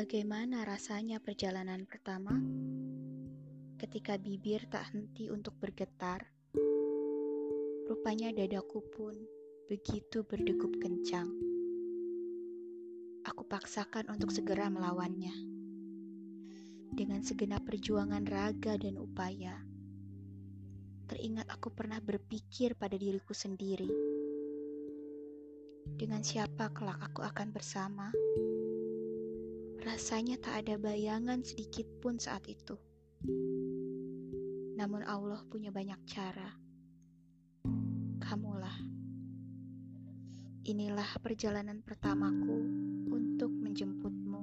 Bagaimana rasanya perjalanan pertama ketika bibir tak henti untuk bergetar? Rupanya dadaku pun begitu berdegup kencang. Aku paksakan untuk segera melawannya. Dengan segenap perjuangan raga dan upaya, teringat aku pernah berpikir pada diriku sendiri. Dengan siapa kelak aku akan bersama? Rasanya tak ada bayangan sedikit pun saat itu. Namun Allah punya banyak cara. Kamulah. Inilah perjalanan pertamaku untuk menjemputmu.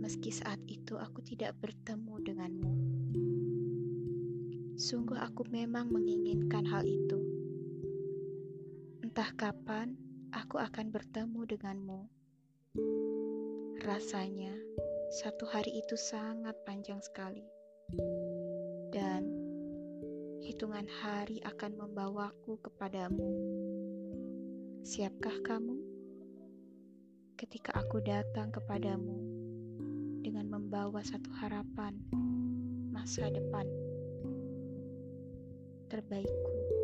Meski saat itu aku tidak bertemu denganmu. Sungguh aku memang menginginkan hal itu. Entah kapan aku akan bertemu denganmu. Rasanya satu hari itu sangat panjang sekali, dan hitungan hari akan membawaku kepadamu. Siapkah kamu ketika aku datang kepadamu dengan membawa satu harapan masa depan terbaikku?